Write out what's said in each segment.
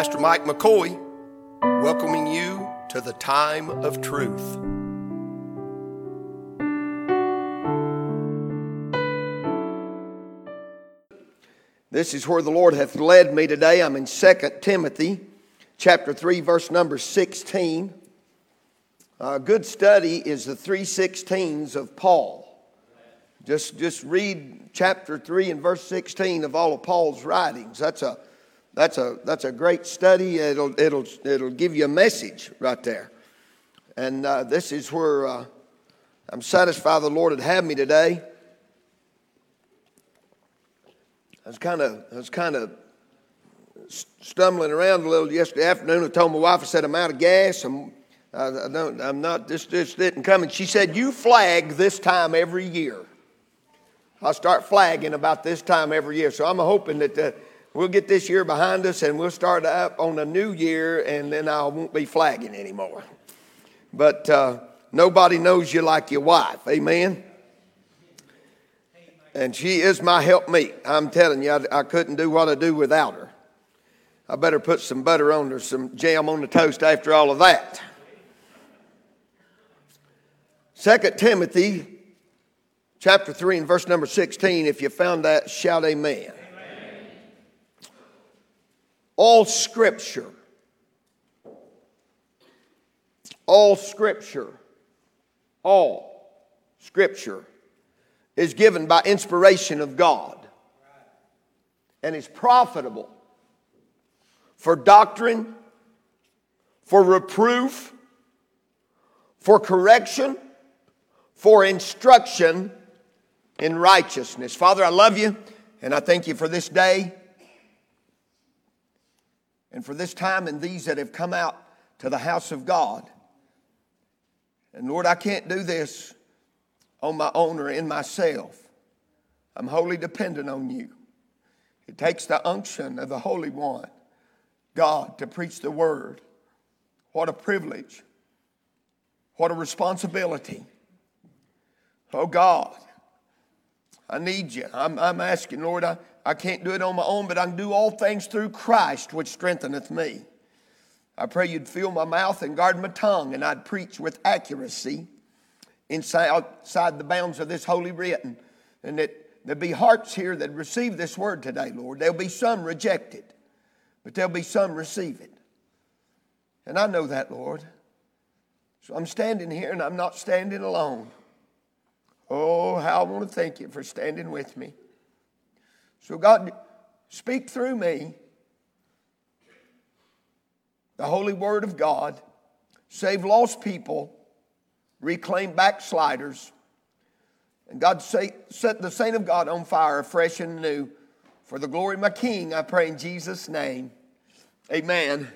Pastor Mike McCoy, welcoming you to the time of truth. This is where the Lord hath led me today. I'm in 2 Timothy chapter 3, verse number 16. A good study is the 316s of Paul. Just, just read chapter 3 and verse 16 of all of Paul's writings. That's a, that's a, that's a great study. It'll, it'll, it'll give you a message right there. And uh, this is where uh, I'm satisfied the Lord had had me today. I was kind of, I was kind of stumbling around a little yesterday afternoon. I told my wife, I said, I'm out of gas. I'm, I, I don't, I'm not, this, this didn't come. And she said, You flag this time every year. I'll start flagging about this time every year. So I'm hoping that uh, we'll get this year behind us and we'll start up on a new year and then I won't be flagging anymore. But uh, nobody knows you like your wife. Amen. And she is my helpmeet. I'm telling you, I, I couldn't do what I do without her. I better put some butter on or some jam on the toast after all of that. Second Timothy chapter 3 and verse number 16. If you found that, shout amen. All scripture, all scripture, all scripture is given by inspiration of God and is profitable for doctrine, for reproof, for correction, for instruction in righteousness. Father, I love you and I thank you for this day and for this time and these that have come out to the house of God. And Lord, I can't do this on my own or in myself. I'm wholly dependent on you. It takes the unction of the Holy One God to preach the word. What a privilege. What a responsibility. Oh God, I need you. I'm, I'm asking, Lord, I, I can't do it on my own, but I can do all things through Christ, which strengtheneth me. I pray you'd fill my mouth and guard my tongue, and I'd preach with accuracy inside outside the bounds of this holy written. And that there'd be hearts here that receive this word today, Lord. There'll be some rejected but there'll be some receive it. And I know that, Lord. So I'm standing here and I'm not standing alone. Oh, how I want to thank you for standing with me. So, God, speak through me the holy word of God, save lost people, reclaim backsliders, and God set the saint of God on fire fresh and new for the glory of my King, I pray in Jesus' name. Amen.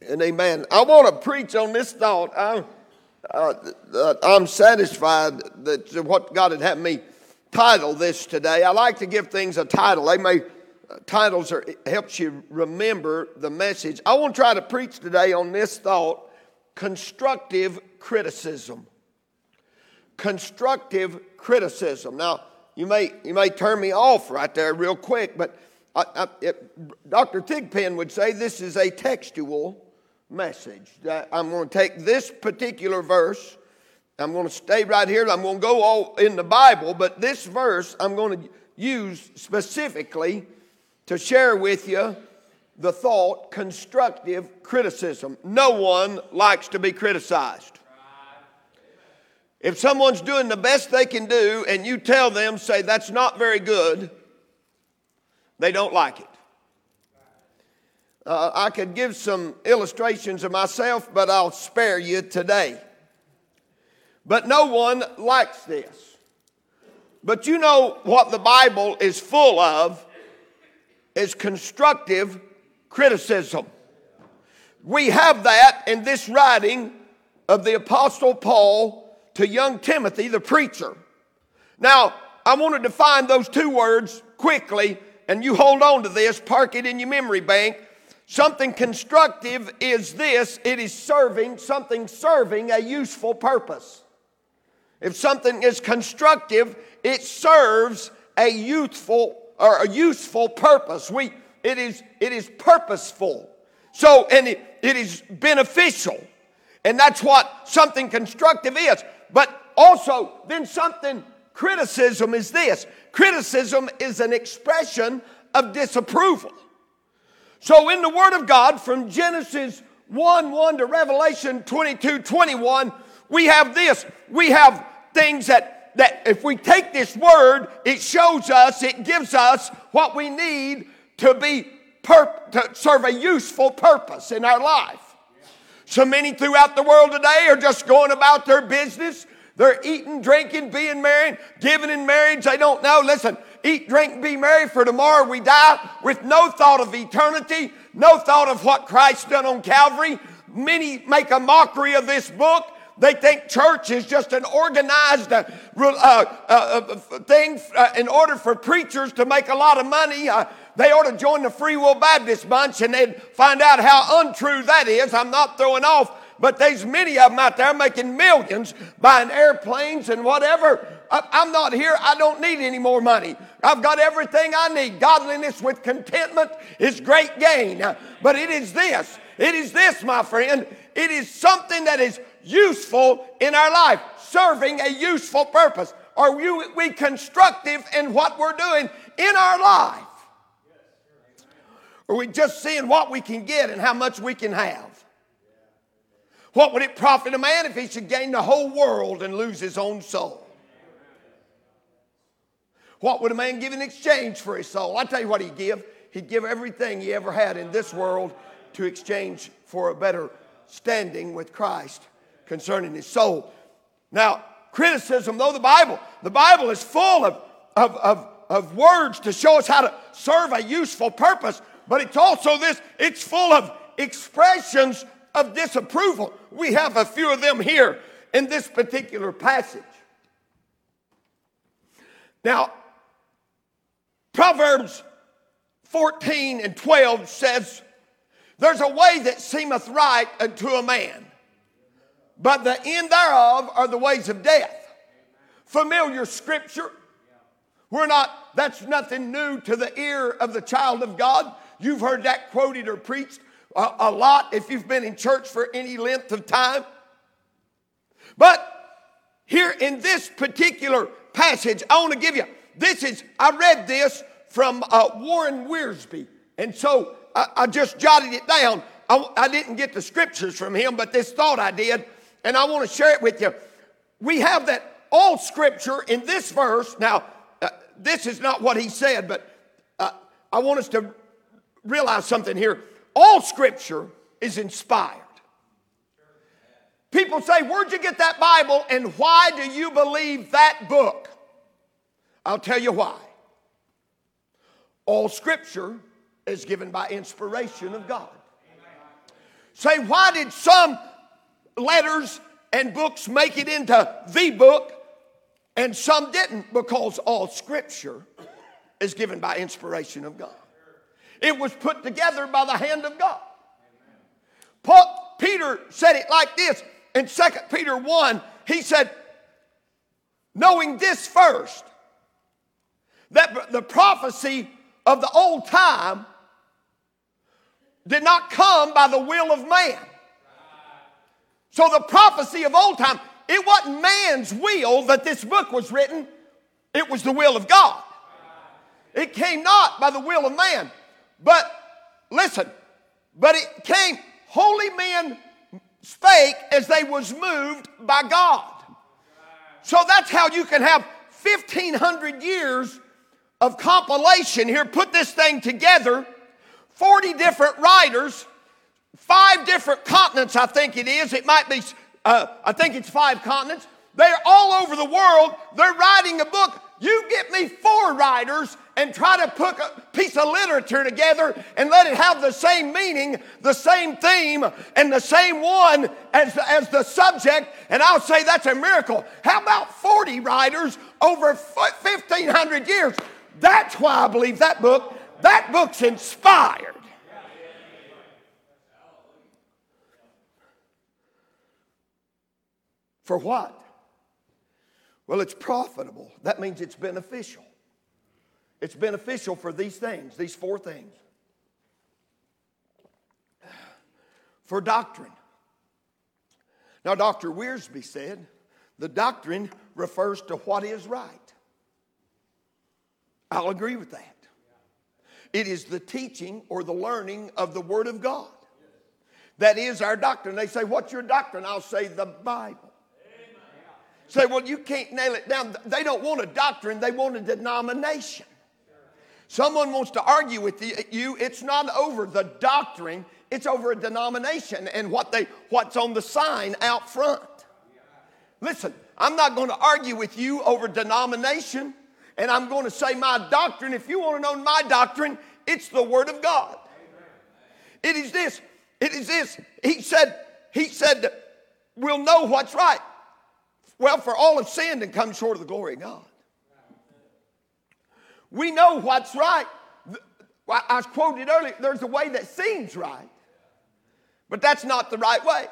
amen. And amen. I want to preach on this thought. I, uh, uh, I'm satisfied that what God had had me title this today. I like to give things a title. They may titles are helps you remember the message. I want to try to preach today on this thought: constructive criticism. Constructive criticism. Now, you may, you may turn me off right there real quick, but I, I, it, Dr. Thigpen would say this is a textual message. I'm going to take this particular verse. I'm going to stay right here. I'm going to go all in the Bible, but this verse I'm going to use specifically to share with you the thought constructive criticism. No one likes to be criticized. If someone's doing the best they can do and you tell them, say, that's not very good, they don't like it. Uh, I could give some illustrations of myself, but I'll spare you today. But no one likes this. But you know what the Bible is full of is constructive criticism. We have that in this writing of the Apostle Paul to young Timothy, the preacher. Now, I want to define those two words quickly, and you hold on to this, park it in your memory bank. Something constructive is this it is serving, something serving a useful purpose. If something is constructive, it serves a youthful or a useful purpose. We, it is, it is purposeful. So, and it, it is beneficial. And that's what something constructive is. But also, then something criticism is this criticism is an expression of disapproval. So, in the Word of God, from Genesis 1 1 to Revelation 22 21, we have this. We have things that, that if we take this Word, it shows us, it gives us what we need to be perp- to serve a useful purpose in our life. So many throughout the world today are just going about their business. They're eating, drinking, being married, giving in marriage. They don't know. Listen, eat, drink, be merry, for tomorrow we die with no thought of eternity, no thought of what Christ done on Calvary. Many make a mockery of this book. They think church is just an organized uh, uh, uh, thing uh, in order for preachers to make a lot of money. Uh, they ought to join the Free Will Baptist bunch and they'd find out how untrue that is. I'm not throwing off, but there's many of them out there making millions buying airplanes and whatever. I'm not here. I don't need any more money. I've got everything I need. Godliness with contentment is great gain. But it is this. It is this, my friend. It is something that is useful in our life, serving a useful purpose. Are we constructive in what we're doing in our life? Or are we just seeing what we can get and how much we can have? What would it profit a man if he should gain the whole world and lose his own soul? What would a man give in exchange for his soul? I tell you what he'd give. He'd give everything he ever had in this world to exchange for a better standing with Christ concerning his soul. Now, criticism, though the Bible, the Bible is full of, of, of, of words to show us how to serve a useful purpose, but it's also this, it's full of expressions of disapproval. We have a few of them here in this particular passage. Now, Proverbs 14 and 12 says, There's a way that seemeth right unto a man, but the end thereof are the ways of death. Familiar scripture. We're not, that's nothing new to the ear of the child of God. You've heard that quoted or preached a, a lot if you've been in church for any length of time. But here in this particular passage, I want to give you this is, I read this from uh, Warren Wiersbe. And so I, I, just jotted it down. I, I didn't get the scriptures from him, but this thought I did and I want to share it with you. We have that all scripture in this verse. Now, uh, this is not what he said, but uh, I want us to realize something here. All scripture is inspired. People say, Where'd you get that Bible and why do you believe that book? I'll tell you why. All scripture is given by inspiration of God. Say, why did some letters and books make it into the book and some didn't because all scripture is given by inspiration of God. It was put together by the hand of God. Paul, Peter said it like this in 2 Peter 1. He said, knowing this first, that the prophecy of the old time did not come by the will of man. So the prophecy of old time, it wasn't man's will that this book was written, it was the will of God. It came not by the will of man, but listen, but it came, holy men spake as they was moved by God. So that's how you can have 1500 years of compilation here, put this thing together, 40 different writers five different continents, I think it is. It might be, uh, I think it's five continents. They're all over the world. They're writing a book. You get me four writers and try to put a piece of literature together and let it have the same meaning, the same theme, and the same one as, as the subject, and I'll say that's a miracle. How about 40 writers over 1,500 years? That's why I believe that book, that book's inspired. For what? Well, it's profitable. That means it's beneficial. It's beneficial for these things, these four things. For doctrine. Now, Dr. Wiersbe said the doctrine refers to what is right. I'll agree with that. It is the teaching or the learning of the Word of God. That is our doctrine. They say, What's your doctrine? I'll say, The Bible. Say, well, you can't nail it down. They don't want a doctrine, they want a denomination. Someone wants to argue with you, it's not over the doctrine, it's over a denomination and what they what's on the sign out front. Listen, I'm not going to argue with you over denomination, and I'm going to say my doctrine. If you want to know my doctrine, it's the Word of God. It is this. It is this. He said, He said, we'll know what's right. Well, for all have sinned and come short of the glory of God. We know what's right. I quoted earlier, there's a way that seems right, but that's not the right way.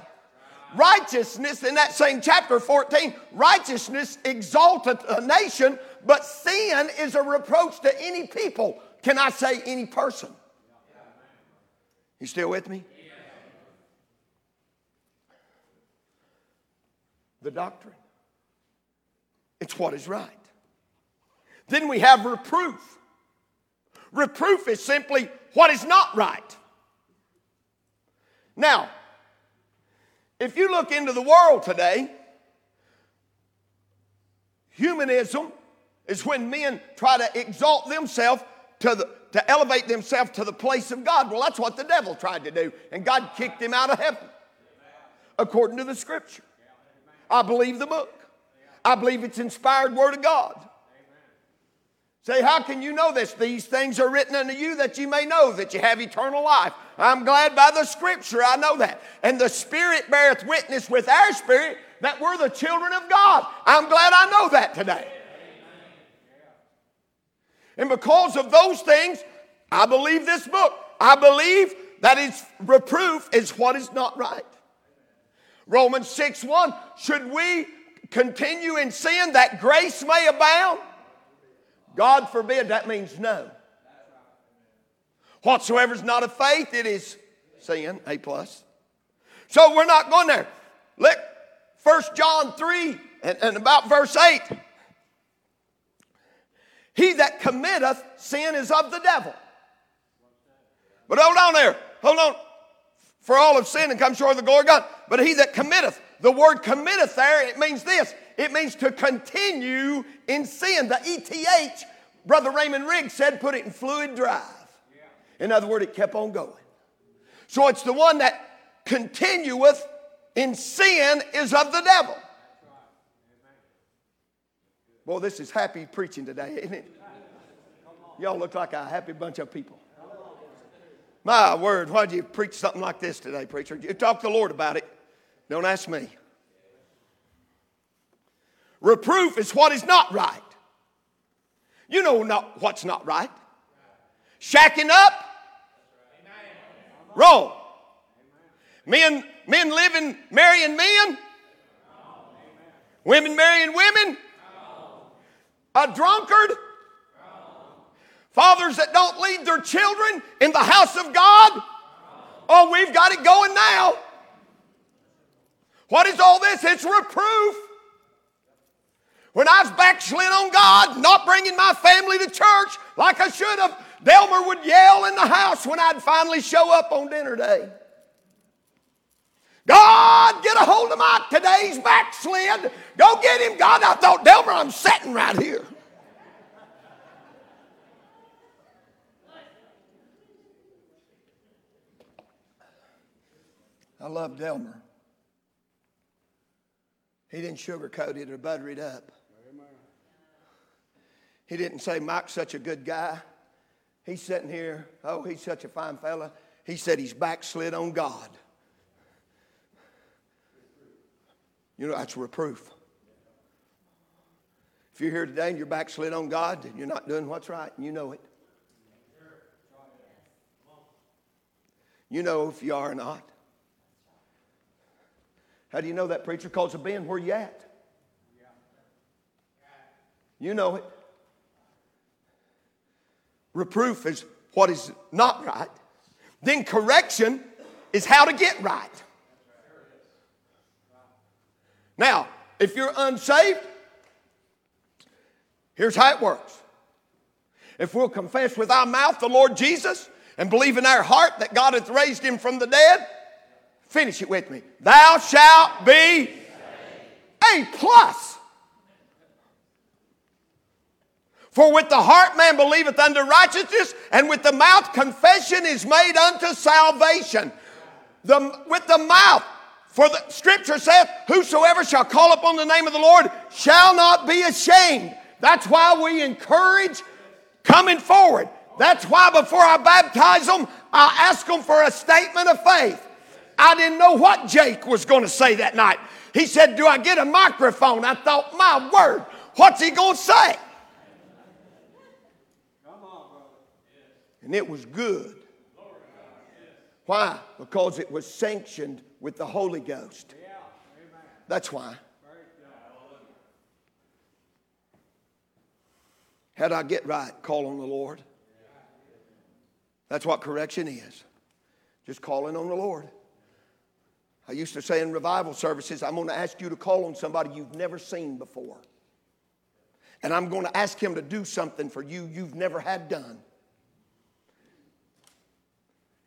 Righteousness, in that same chapter 14, righteousness exalteth a nation, but sin is a reproach to any people. Can I say any person? You still with me? The doctrine. It's what is right. Then we have reproof. Reproof is simply what is not right. Now, if you look into the world today, humanism is when men try to exalt themselves to the to elevate themselves to the place of God. Well, that's what the devil tried to do, and God kicked him out of heaven. According to the scripture. I believe the book. I believe it's inspired word of God. Say, how can you know this? These things are written unto you that you may know that you have eternal life. I'm glad by the scripture I know that. And the Spirit beareth witness with our spirit that we're the children of God. I'm glad I know that today. And because of those things, I believe this book. I believe that its reproof is what is not right. Romans 6 1. Should we continue in sin that grace may abound? God forbid, that means no. Whatsoever is not of faith, it is sin, A plus. So we're not going there. Look, 1 John 3 and, and about verse 8. He that committeth sin is of the devil. But hold on there. Hold on. For all have sin and come short of the glory of God. But he that committeth, the word committeth there, it means this it means to continue in sin. The ETH, Brother Raymond Riggs said, put it in fluid drive. In other words, it kept on going. So it's the one that continueth in sin is of the devil. Boy, this is happy preaching today, isn't it? Y'all look like a happy bunch of people. My word, why'd you preach something like this today, preacher? You talk to the Lord about it. Don't ask me. Reproof is what is not right. You know not what's not right. Shacking up, wrong. Men, men living, marrying men, women marrying women, a drunkard, fathers that don't lead their children in the house of God. Oh, we've got it going now. What is all this? It's reproof. When I was backslid on God, not bringing my family to church like I should have, Delmer would yell in the house when I'd finally show up on dinner day. God, get a hold of my today's backslid. Go get him. God, I thought, Delmer, I'm sitting right here. I love Delmer. He didn't sugarcoat it or butter it up. He didn't say, Mike's such a good guy. He's sitting here, oh, he's such a fine fella. He said he's backslid on God. You know, that's reproof. If you're here today and you're backslid on God, then you're not doing what's right, and you know it. You know if you are or not. How do you know that, preacher? Because of being where you at. You know it. Reproof is what is not right. Then correction is how to get right. Now, if you're unsaved, here's how it works. If we'll confess with our mouth the Lord Jesus and believe in our heart that God hath raised him from the dead, finish it with me. Thou shalt be A plus. For with the heart man believeth unto righteousness, and with the mouth confession is made unto salvation. The, with the mouth, for the scripture saith, Whosoever shall call upon the name of the Lord shall not be ashamed. That's why we encourage coming forward. That's why before I baptize them, I ask them for a statement of faith. I didn't know what Jake was going to say that night. He said, Do I get a microphone? I thought, My word, what's he going to say? Come on, brother. And it was good. Why? Because it was sanctioned with the Holy Ghost. That's why. How do I get right? Call on the Lord. That's what correction is. Just calling on the Lord. I used to say in revival services, I'm going to ask you to call on somebody you've never seen before. And I'm going to ask him to do something for you you've never had done.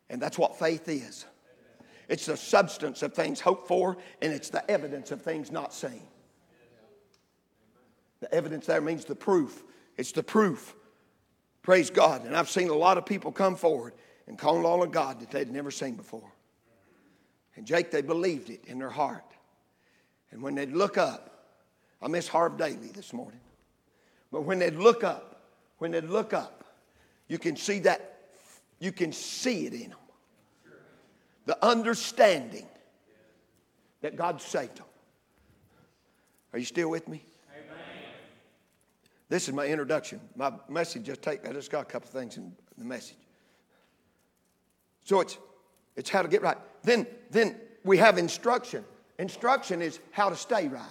And that's what faith is it's the substance of things hoped for, and it's the evidence of things not seen. The evidence there means the proof. It's the proof. Praise God. And I've seen a lot of people come forward and call on all of God that they'd never seen before. And Jake, they believed it in their heart. And when they'd look up, I miss Harv Daly this morning. But when they'd look up, when they'd look up, you can see that, you can see it in them the understanding that God saved them. Are you still with me? Amen. This is my introduction. My message just take I just got a couple things in the message. So it's it's how to get right. Then then we have instruction. Instruction is how to stay right.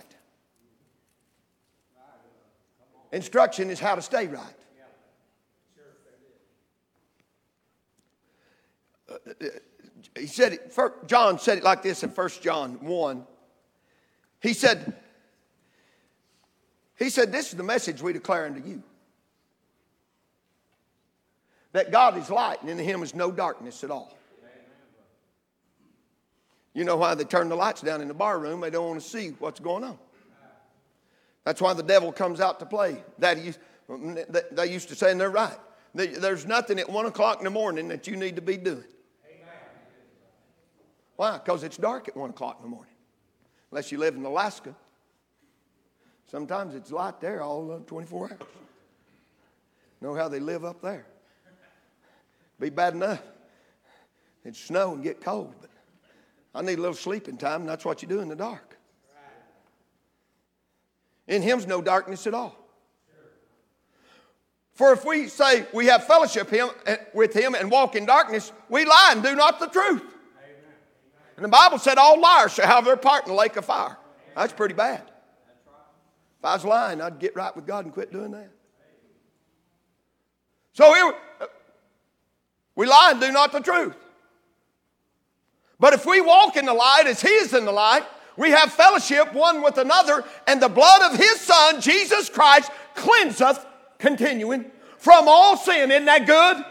Instruction is how to stay right. Uh, uh he said it, John said it like this in 1 John 1. He said, he said, This is the message we declare unto you. That God is light, and in him is no darkness at all. You know why they turn the lights down in the bar room? They don't want to see what's going on. That's why the devil comes out to play. That they used to say, and they're right. There's nothing at one o'clock in the morning that you need to be doing. Why? Because it's dark at 1 o'clock in the morning. Unless you live in Alaska. Sometimes it's light there all 24 hours. Know how they live up there. Be bad enough. It'd snow and get cold, but I need a little sleeping time, and that's what you do in the dark. In Him's no darkness at all. For if we say we have fellowship him, eh, with Him and walk in darkness, we lie and do not the truth. And the Bible said all liars shall have their part in the lake of fire. That's pretty bad. If I was lying, I'd get right with God and quit doing that. So here, we lie and do not the truth. But if we walk in the light as He is in the light, we have fellowship one with another, and the blood of His Son, Jesus Christ, cleanseth, continuing, from all sin. Isn't that good?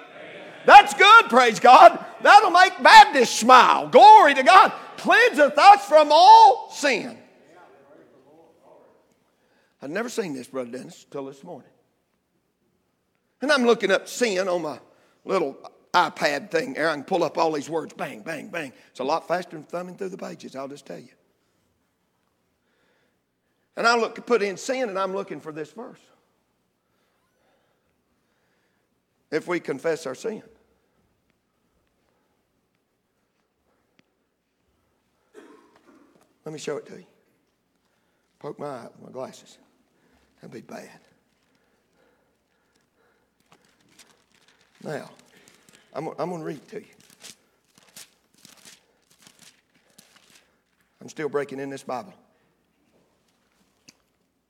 That's good, praise God. That'll make Baptists smile. Glory to God. Cleanseth us from all sin. I'd never seen this, Brother Dennis, till this morning. And I'm looking up sin on my little iPad thing there. I can pull up all these words, bang, bang, bang. It's a lot faster than thumbing through the pages, I'll just tell you. And I look put in sin and I'm looking for this verse. If we confess our sin. Let me show it to you. Poke my eye with my glasses. That'd be bad. Now, I'm, I'm going to read to you. I'm still breaking in this Bible.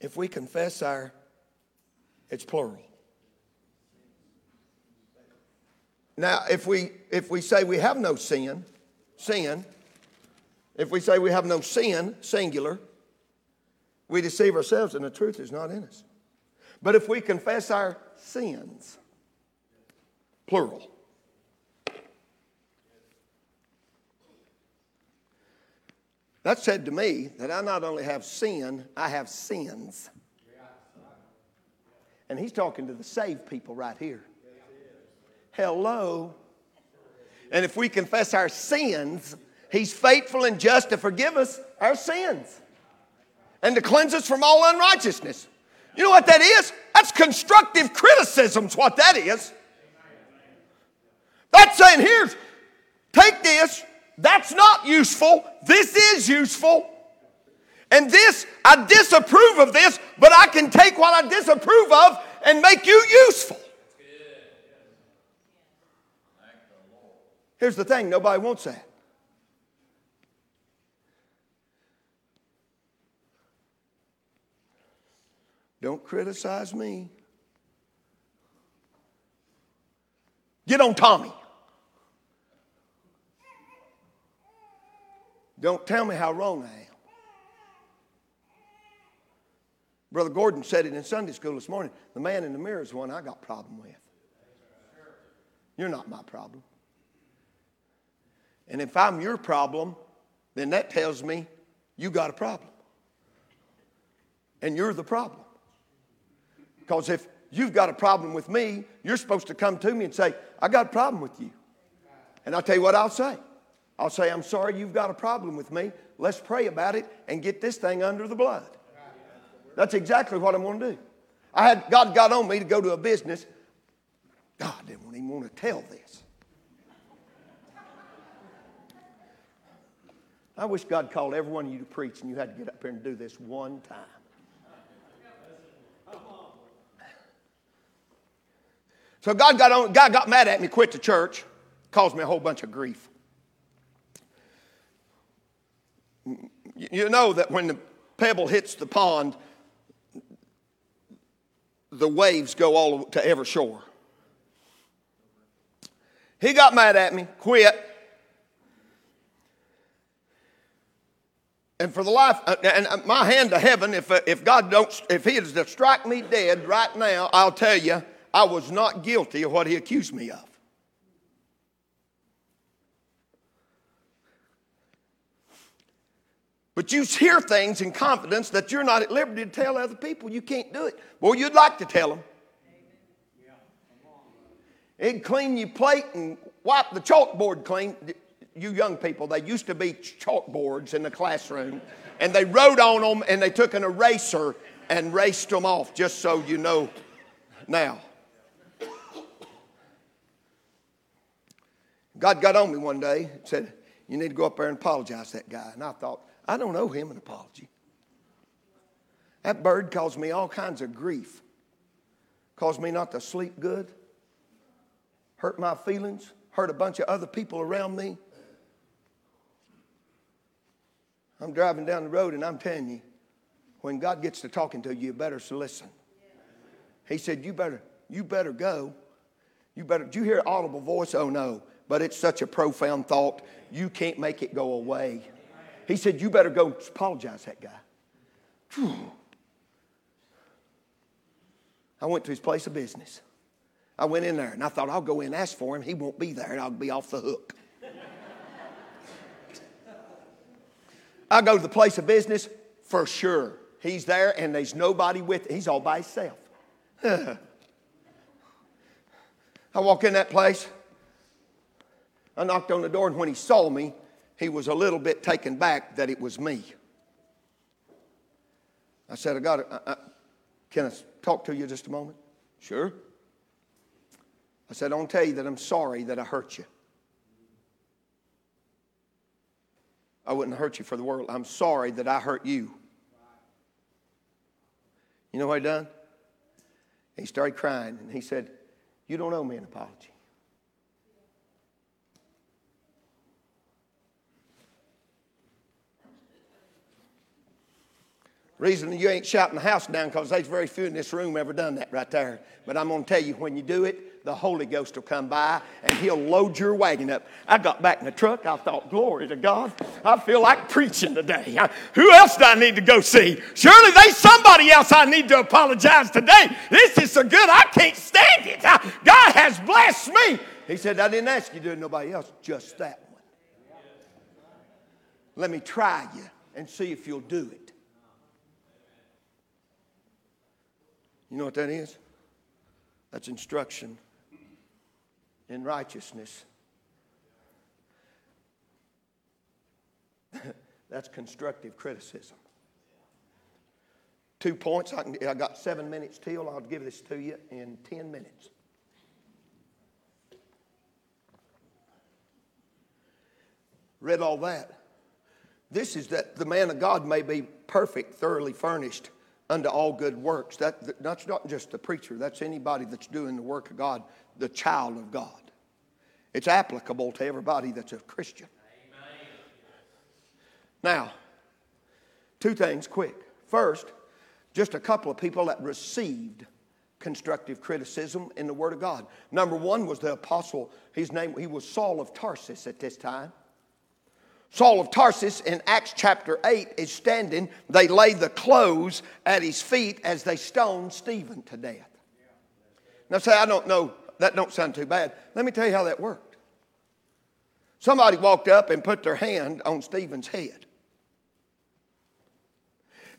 If we confess our, it's plural. Now, if we if we say we have no sin, sin, if we say we have no sin, singular, we deceive ourselves and the truth is not in us. But if we confess our sins, plural, that said to me that I not only have sin, I have sins. And he's talking to the saved people right here. Hello. And if we confess our sins, he's faithful and just to forgive us our sins and to cleanse us from all unrighteousness. You know what that is? That's constructive criticism's what that is. That's saying, here's, take this, that's not useful, this is useful. And this, I disapprove of this, but I can take what I disapprove of and make you useful. Here's the thing nobody wants that. Don't criticize me. Get on Tommy. Don't tell me how wrong I am. Brother Gordon said it in Sunday school this morning. The man in the mirror is one I got problem with. You're not my problem. And if I'm your problem, then that tells me you got a problem. And you're the problem. Because if you've got a problem with me, you're supposed to come to me and say, I got a problem with you. And I'll tell you what I'll say. I'll say, I'm sorry you've got a problem with me. Let's pray about it and get this thing under the blood. That's exactly what I'm going to do. I had God got on me to go to a business. God didn't even want to tell this. I wish God called every one of you to preach and you had to get up here and do this one time. So God got on, God got mad at me, quit the church, caused me a whole bunch of grief. You know that when the pebble hits the pond, the waves go all to every shore. He got mad at me, quit. And for the life, uh, and uh, my hand to heaven, if, uh, if God don't, if He is to strike me dead right now, I'll tell you, I was not guilty of what He accused me of. But you hear things in confidence that you're not at liberty to tell other people. You can't do it. Well, you'd like to tell them. It'd clean your plate and wipe the chalkboard clean. You young people, they used to be chalkboards in the classroom, and they wrote on them and they took an eraser and raced them off, just so you know now. God got on me one day and said, You need to go up there and apologize to that guy. And I thought, I don't owe him an apology. That bird caused me all kinds of grief. Caused me not to sleep good, hurt my feelings, hurt a bunch of other people around me. I'm driving down the road and I'm telling you, when God gets to talking to you, you better listen. He said, You better, you better go. You better, do you hear an audible voice? Oh no. But it's such a profound thought, you can't make it go away. He said, You better go apologize that guy. Whew. I went to his place of business. I went in there and I thought, I'll go in and ask for him. He won't be there and I'll be off the hook. I go to the place of business for sure. He's there and there's nobody with him. He's all by himself. I walk in that place. I knocked on the door, and when he saw me, he was a little bit taken back that it was me. I said, I got it. I, I, can I talk to you just a moment? Sure. I said, I want to tell you that I'm sorry that I hurt you. I wouldn't hurt you for the world. I'm sorry that I hurt you. You know what he done? He started crying and he said, You don't owe me an apology. Reason you ain't shouting the house down because there's very few in this room ever done that right there. But I'm going to tell you, when you do it, the Holy Ghost will come by and he'll load your wagon up. I got back in the truck. I thought, glory to God. I feel like preaching today. Who else do I need to go see? Surely there's somebody else I need to apologize today. This is so good, I can't stand it. God has blessed me. He said, I didn't ask you to do nobody else, just that one. Let me try you and see if you'll do it. You know what that is? That's instruction in righteousness. That's constructive criticism. Two points. I, can, I got seven minutes till. I'll give this to you in ten minutes. Read all that. This is that the man of God may be perfect, thoroughly furnished unto all good works. That, that's not just the preacher, that's anybody that's doing the work of God, the child of God. It's applicable to everybody that's a Christian. Amen. Now, two things quick. First, just a couple of people that received constructive criticism in the Word of God. Number one was the apostle, his name, he was Saul of Tarsus at this time. Saul of Tarsus in Acts chapter 8 is standing. They lay the clothes at his feet as they stoned Stephen to death. Now say, I don't know, that don't sound too bad. Let me tell you how that worked. Somebody walked up and put their hand on Stephen's head.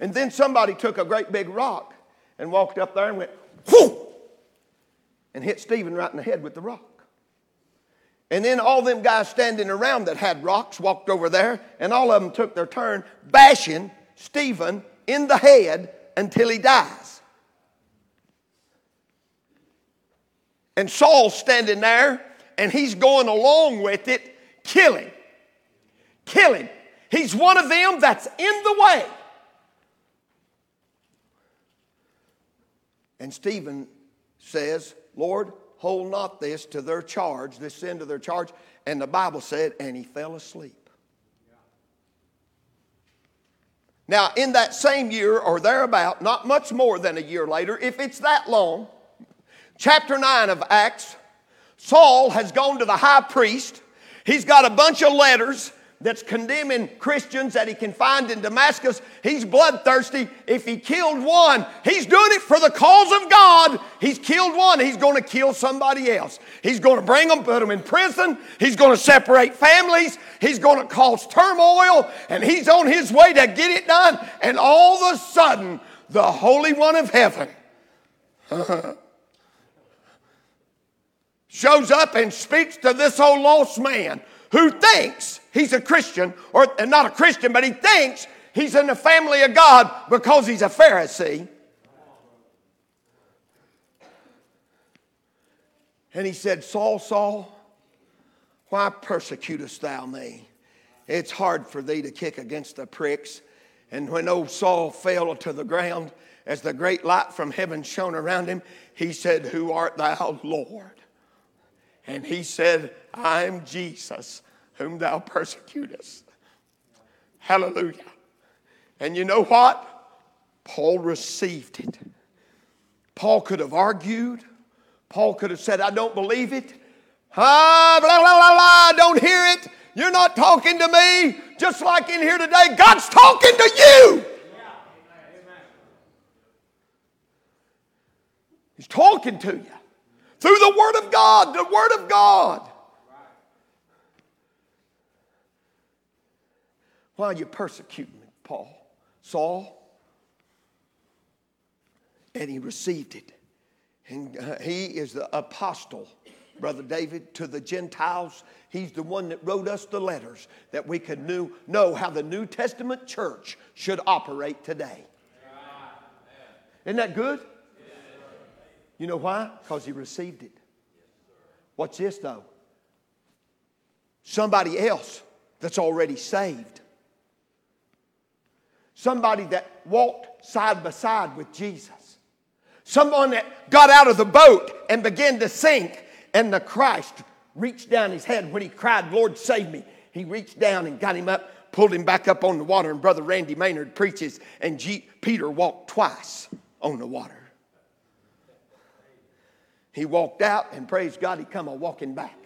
And then somebody took a great big rock and walked up there and went, whoo, and hit Stephen right in the head with the rock. And then all them guys standing around that had rocks walked over there, and all of them took their turn bashing Stephen in the head until he dies. And Saul's standing there, and he's going along with it, killing. Killing. He's one of them that's in the way. And Stephen says, Lord, hold not this to their charge, this sin to their charge. And the Bible said, and he fell asleep. Now, in that same year or thereabout, not much more than a year later, if it's that long, chapter 9 of Acts, Saul has gone to the high priest. He's got a bunch of letters that's condemning Christians that he can find in Damascus. He's bloodthirsty. If he killed one, he's doing it for the cause of God. He's killed one, he's going to kill somebody else. He's going to bring them, put them in prison. He's going to separate families. He's going to cause turmoil, and he's on his way to get it done. And all of a sudden, the Holy One of Heaven shows up and speaks to this old lost man who thinks he's a Christian, or not a Christian, but he thinks he's in the family of God because he's a Pharisee. And he said, Saul, Saul, why persecutest thou me? It's hard for thee to kick against the pricks. And when old Saul fell to the ground, as the great light from heaven shone around him, he said, Who art thou, Lord? And he said, I'm Jesus, whom thou persecutest. Hallelujah. And you know what? Paul received it. Paul could have argued. Paul could have said, I don't believe it. Ah, blah, blah, blah, blah, I don't hear it. You're not talking to me. Just like in here today, God's talking to you. He's talking to you. Through the Word of God, the Word of God. Why are you persecuting me, Paul? Saul? And he received it. And uh, he is the apostle, Brother David, to the Gentiles. He's the one that wrote us the letters that we could knew, know how the New Testament church should operate today. Isn't that good? You know why? Because he received it. Watch this though. Somebody else that's already saved. Somebody that walked side by side with Jesus. Someone that got out of the boat and began to sink, and the Christ reached down his head when he cried, Lord, save me. He reached down and got him up, pulled him back up on the water, and Brother Randy Maynard preaches, and G- Peter walked twice on the water. He walked out, and praise God, he come a walking back.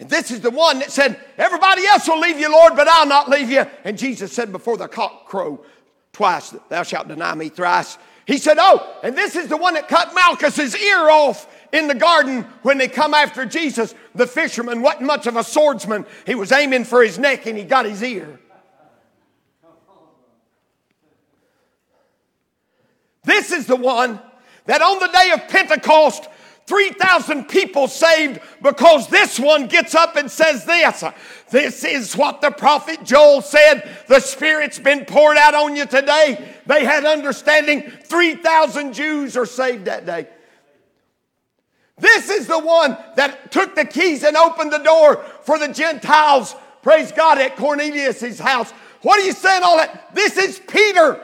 And this is the one that said, Everybody else will leave you, Lord, but I'll not leave you. And Jesus said, Before the cock crow twice, thou shalt deny me thrice. He said, Oh, and this is the one that cut Malchus's ear off in the garden when they come after Jesus. The fisherman wasn't much of a swordsman. He was aiming for his neck and he got his ear. This is the one that on the day of Pentecost 3,000 people saved because this one gets up and says this. This is what the prophet Joel said. The Spirit's been poured out on you today. They had understanding. 3,000 Jews are saved that day. This is the one that took the keys and opened the door for the Gentiles, praise God, at Cornelius' house. What are you saying all that? This is Peter.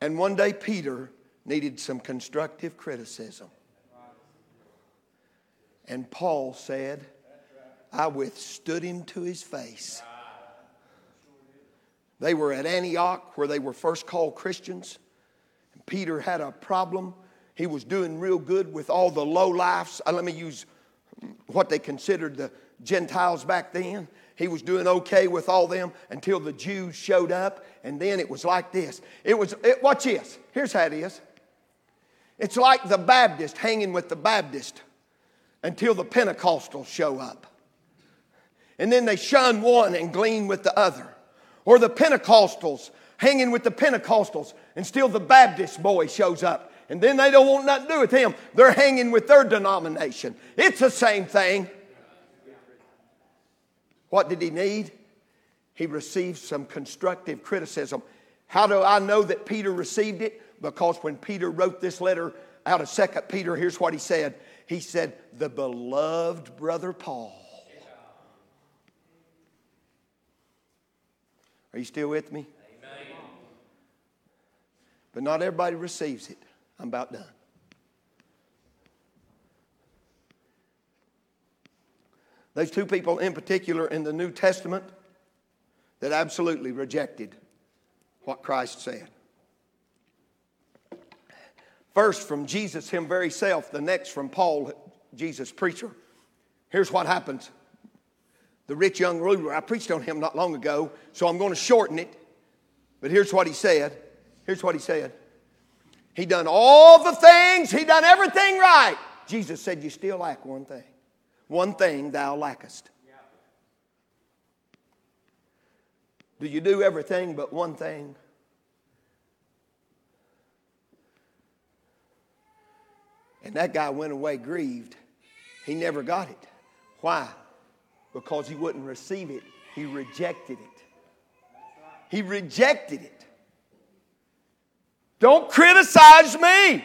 And one day Peter needed some constructive criticism. And Paul said, I withstood him to his face. They were at Antioch where they were first called Christians. And Peter had a problem. He was doing real good with all the low lives. Uh, let me use what they considered the Gentiles back then. He was doing okay with all them until the Jews showed up, and then it was like this. It was, it, watch this. Here's how it is. It's like the Baptist hanging with the Baptist until the Pentecostals show up. And then they shun one and glean with the other. Or the Pentecostals hanging with the Pentecostals and still the Baptist boy shows up. And then they don't want nothing to do with him. They're hanging with their denomination. It's the same thing. What did he need? He received some constructive criticism. How do I know that Peter received it? Because when Peter wrote this letter out of Second Peter, here's what he said he said, The beloved brother Paul. Are you still with me? But not everybody receives it. I'm about done. Those two people in particular in the New Testament that absolutely rejected what Christ said. First from Jesus, him very self, the next from Paul, Jesus preacher. Here's what happens. The rich young ruler, I preached on him not long ago, so I'm going to shorten it. But here's what he said. Here's what he said. He done all the things, he done everything right. Jesus said, You still lack one thing. One thing thou lackest. Do you do everything but one thing? And that guy went away grieved. He never got it. Why? Because he wouldn't receive it, he rejected it. He rejected it. Don't criticize me.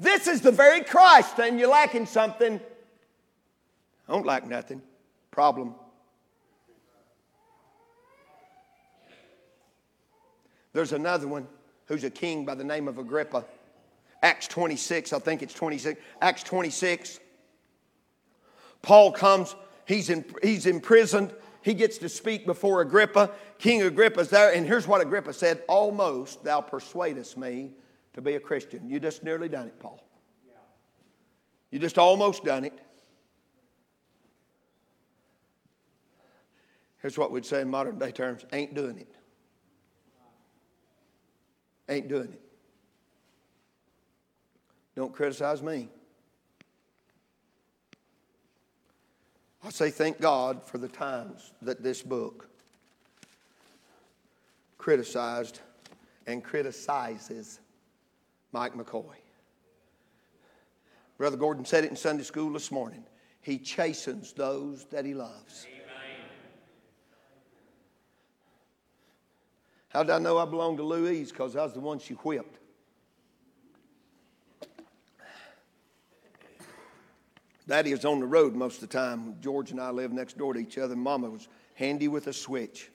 This is the very Christ, and you're lacking something. I don't lack nothing. Problem. There's another one who's a king by the name of Agrippa. Acts 26, I think it's 26. Acts 26. Paul comes, he's, in, he's imprisoned. He gets to speak before Agrippa. King Agrippa's there, and here's what Agrippa said Almost thou persuadest me to be a Christian. You just nearly done it, Paul. You just almost done it. Here's what we'd say in modern day terms ain't doing it. Ain't doing it. Don't criticize me. I say thank God for the times that this book criticized and criticizes Mike McCoy. Brother Gordon said it in Sunday school this morning. He chastens those that he loves. Amen. How did I know I belonged to Louise? Because I was the one she whipped. Daddy was on the road most of the time. George and I lived next door to each other. Mama was handy with a switch.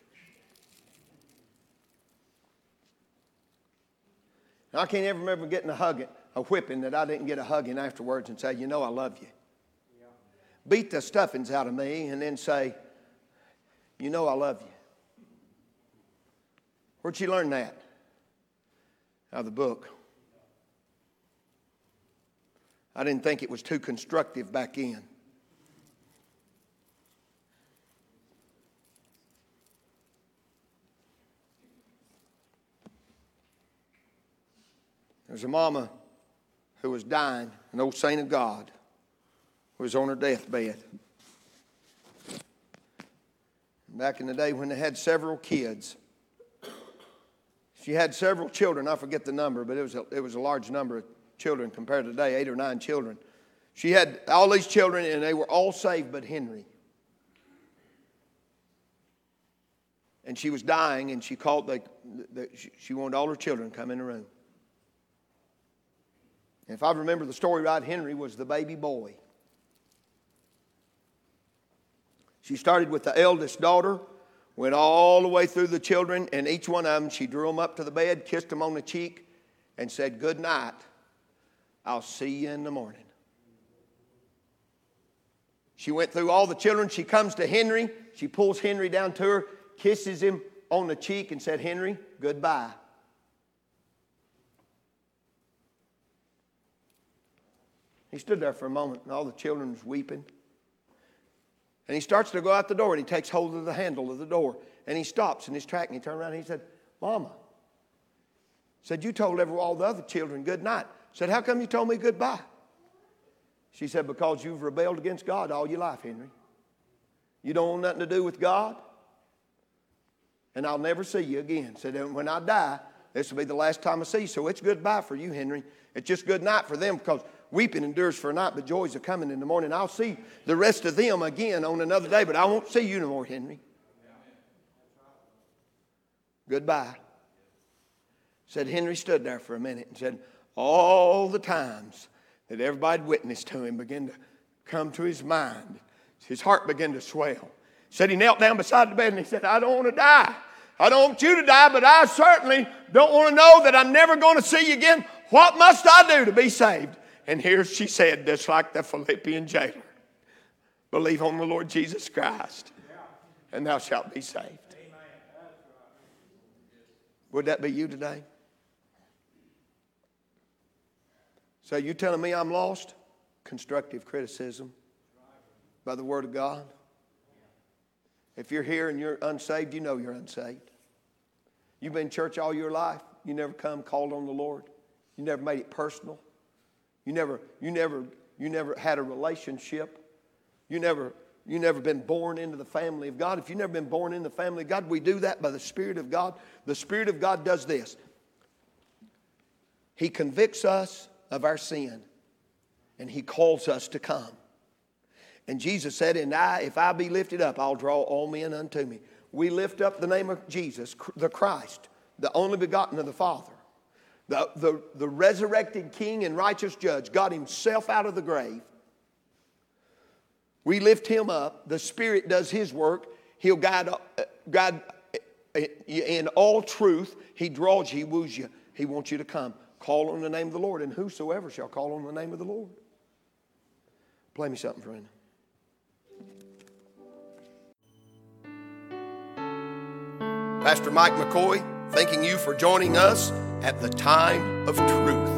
I can't ever remember getting a hugging, a whipping that I didn't get a hugging afterwards and say, you know, I love you. Yeah. Beat the stuffings out of me and then say, you know, I love you. Where'd you learn that? Out of the book. I didn't think it was too constructive back in. There's a mama who was dying, an old saint of God, who was on her deathbed. Back in the day when they had several kids, she had several children. I forget the number, but it was a, it was a large number children compared to today, eight or nine children. She had all these children, and they were all saved but Henry. And she was dying, and she called, the, the, she wanted all her children to come in the room. And if I remember the story right, Henry was the baby boy. She started with the eldest daughter, went all the way through the children, and each one of them, she drew them up to the bed, kissed them on the cheek, and said, Good night. I'll see you in the morning. She went through all the children. She comes to Henry. She pulls Henry down to her, kisses him on the cheek, and said, Henry, goodbye. He stood there for a moment, and all the children was weeping. And he starts to go out the door, and he takes hold of the handle of the door, and he stops in his track, and he turned around and he said, Mama, said, you told every, all the other children good night. Said, how come you told me goodbye? She said, because you've rebelled against God all your life, Henry. You don't want nothing to do with God, and I'll never see you again. Said, and when I die, this will be the last time I see you. So it's goodbye for you, Henry. It's just good night for them because weeping endures for a night, but joys are coming in the morning. I'll see the rest of them again on another day, but I won't see you no more, Henry. Goodbye. Said Henry stood there for a minute and said, All the times that everybody witnessed to him began to come to his mind. His heart began to swell. Said he knelt down beside the bed and he said, I don't want to die. I don't want you to die, but I certainly don't want to know that I'm never going to see you again. What must I do to be saved? And here she said, just like the Philippian jailer believe on the Lord Jesus Christ, and thou shalt be saved. Would that be you today? So you telling me I'm lost? Constructive criticism by the Word of God. If you're here and you're unsaved, you know you're unsaved. You've been in church all your life. You never come called on the Lord. You never made it personal. You never, you never, you never had a relationship. You never, you never been born into the family of God. If you've never been born in the family of God, we do that by the Spirit of God. The Spirit of God does this. He convicts us of our sin, and He calls us to come. And Jesus said, And I, if I be lifted up, I'll draw all men unto me. We lift up the name of Jesus, the Christ, the only begotten of the Father. The, the, the resurrected king and righteous judge got himself out of the grave. We lift him up. The Spirit does his work. He'll guide, uh, guide uh, in all truth. He draws you, he woos you. He wants you to come. Call on the name of the Lord, and whosoever shall call on the name of the Lord. Play me something, friend. Pastor Mike McCoy, thanking you for joining us at the time of truth.